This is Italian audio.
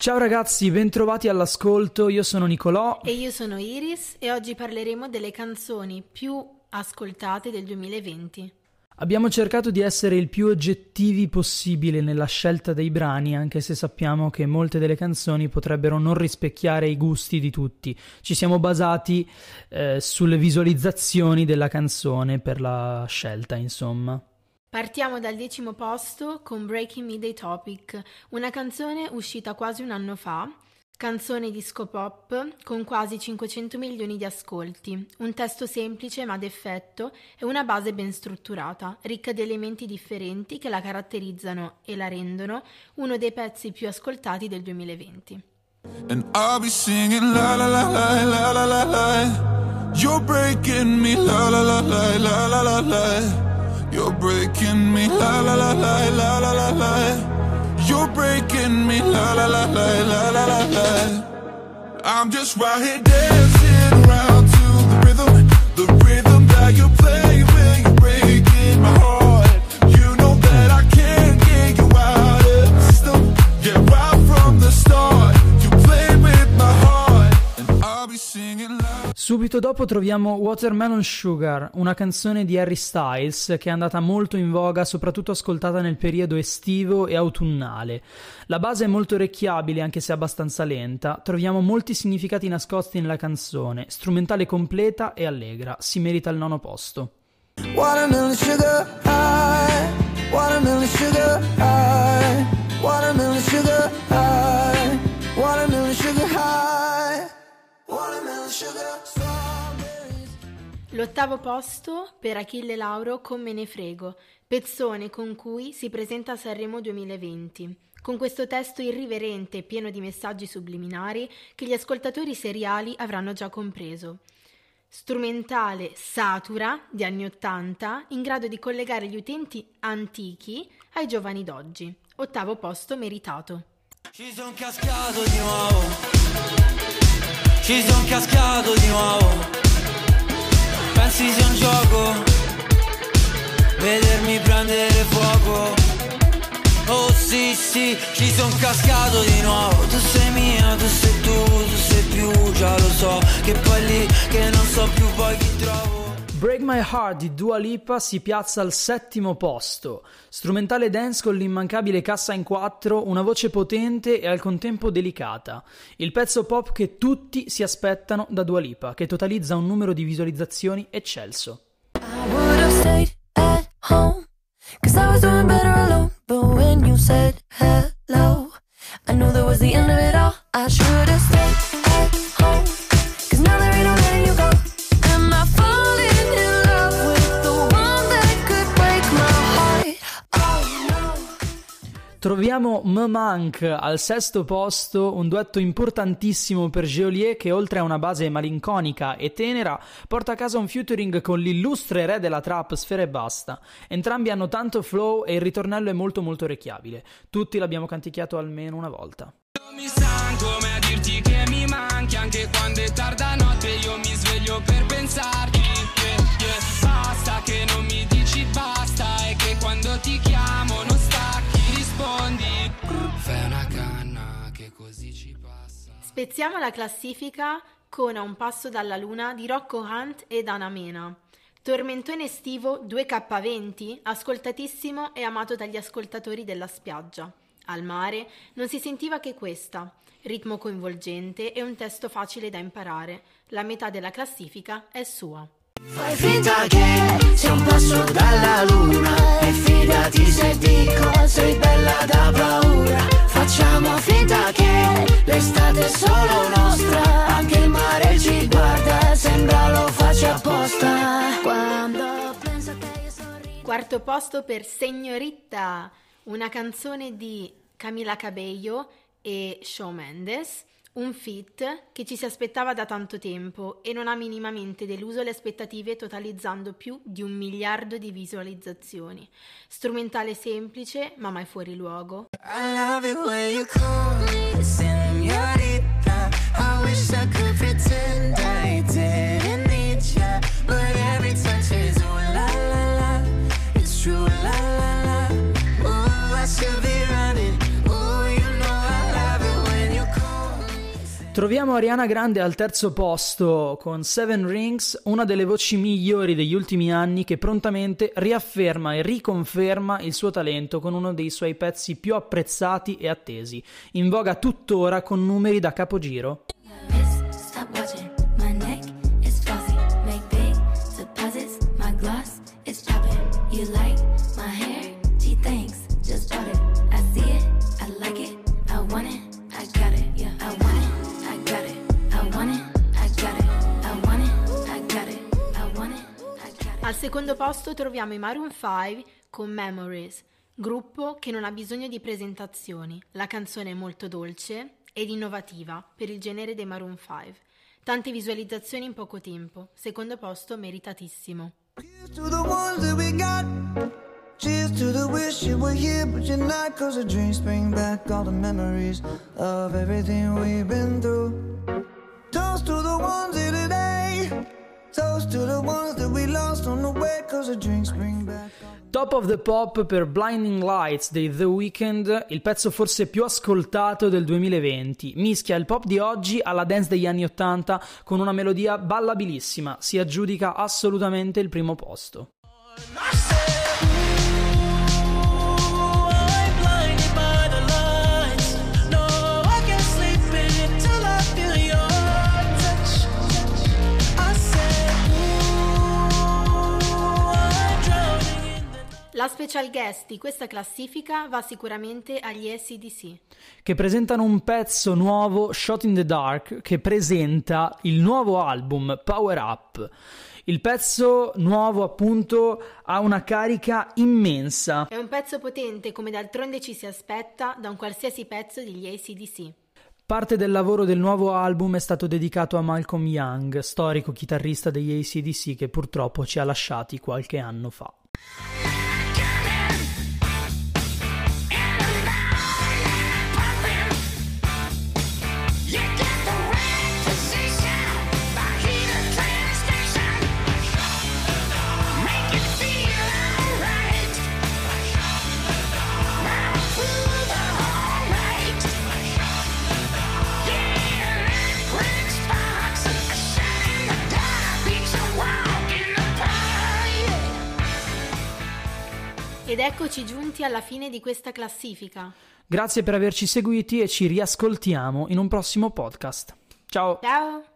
Ciao ragazzi, bentrovati all'ascolto, io sono Nicolò E io sono Iris e oggi parleremo delle canzoni più ascoltate del 2020. Abbiamo cercato di essere il più oggettivi possibile nella scelta dei brani, anche se sappiamo che molte delle canzoni potrebbero non rispecchiare i gusti di tutti. Ci siamo basati eh, sulle visualizzazioni della canzone per la scelta, insomma. Partiamo dal decimo posto con Breaking Me Day Topic, una canzone uscita quasi un anno fa, canzone disco pop con quasi 500 milioni di ascolti, un testo semplice ma d'effetto e una base ben strutturata, ricca di elementi differenti che la caratterizzano e la rendono uno dei pezzi più ascoltati del 2020. And I'll be You're breaking me, la la la la la la la la. You're breaking me, la la la la la la la la. I'm just right here dancing around to the rhythm, the rhythm Subito dopo troviamo Watermelon Sugar, una canzone di Harry Styles che è andata molto in voga, soprattutto ascoltata nel periodo estivo e autunnale. La base è molto orecchiabile, anche se abbastanza lenta. Troviamo molti significati nascosti nella canzone, strumentale completa e allegra. Si merita il nono posto. Watermelon sugar high, watermelon sugar high, L'ottavo posto per Achille Lauro con Me ne frego, pezzone con cui si presenta a Sanremo 2020. Con questo testo irriverente e pieno di messaggi subliminari che gli ascoltatori seriali avranno già compreso. Strumentale satura di anni Ottanta, in grado di collegare gli utenti antichi ai giovani d'oggi. Ottavo posto meritato. Ci son cascato di nuovo. Ci son cascato di nuovo pensi sia un gioco? Vedermi prendere fuoco? Oh sì sì, ci son cascato di nuovo. Tu sei mia, tu sei tu, tu sei più Già lo so, che poi lì, che non so più poi chi trovo Break My Heart di Dua Lipa si piazza al settimo posto. Strumentale dance con l'immancabile cassa in quattro, una voce potente e al contempo delicata. Il pezzo pop che tutti si aspettano da Dua Lipa, che totalizza un numero di visualizzazioni eccelso. I Troviamo Me Manque al sesto posto, un duetto importantissimo per Geolier che oltre a una base malinconica e tenera porta a casa un featuring con l'illustre re della trap Sfera e Basta. Entrambi hanno tanto flow e il ritornello è molto molto orecchiabile. Tutti l'abbiamo canticchiato almeno una volta. Mi stanco come a dirti che mi manchi anche quando è tarda notte io mi sveglio per pensarti yeah, yeah. Basta che non mi dici basta e che quando ti chiamo non. Fai una canna che così ci passa. Spezziamo la classifica con A un passo dalla luna di Rocco Hunt ed Ana Mena. Tormentone estivo 2K20, ascoltatissimo e amato dagli ascoltatori della spiaggia. Al mare non si sentiva che questa. Ritmo coinvolgente e un testo facile da imparare. La metà della classifica è sua. Fai finta che sei un passo dalla luna Quarto posto per Signorita Una canzone di Camila Cabello e Shawn Mendes un fit che ci si aspettava da tanto tempo e non ha minimamente deluso le aspettative totalizzando più di un miliardo di visualizzazioni. Strumentale semplice ma mai fuori luogo. I love it when you call me senorita I wish I could pretend I didn't need ya But every touch is Troviamo Ariana Grande al terzo posto con Seven Rings, una delle voci migliori degli ultimi anni che prontamente riafferma e riconferma il suo talento con uno dei suoi pezzi più apprezzati e attesi, in voga tuttora con numeri da capogiro. Al secondo posto troviamo i Maroon 5 con Memories, gruppo che non ha bisogno di presentazioni. La canzone è molto dolce ed innovativa per il genere dei Maroon 5. Tante visualizzazioni in poco tempo. Secondo posto meritatissimo. Cheers to the ones that we got. Cheers to the wish you were here, but you're not. Cause the dreams bring back all the memories of everything we've been through. Toast to the ones here today. Top of the Pop per Blinding Lights dei The Weeknd, il pezzo forse più ascoltato del 2020. Mischia il pop di oggi alla dance degli anni 80 con una melodia ballabilissima. Si aggiudica assolutamente il primo posto. La special guest di questa classifica va sicuramente agli SDC. Che presentano un pezzo nuovo, Shot in the Dark, che presenta il nuovo album Power Up. Il pezzo nuovo appunto ha una carica immensa. È un pezzo potente come d'altronde ci si aspetta da un qualsiasi pezzo degli ACDC. Parte del lavoro del nuovo album è stato dedicato a Malcolm Young, storico chitarrista degli ACDC che purtroppo ci ha lasciati qualche anno fa. Ed eccoci giunti alla fine di questa classifica. Grazie per averci seguiti e ci riascoltiamo in un prossimo podcast. Ciao! Ciao!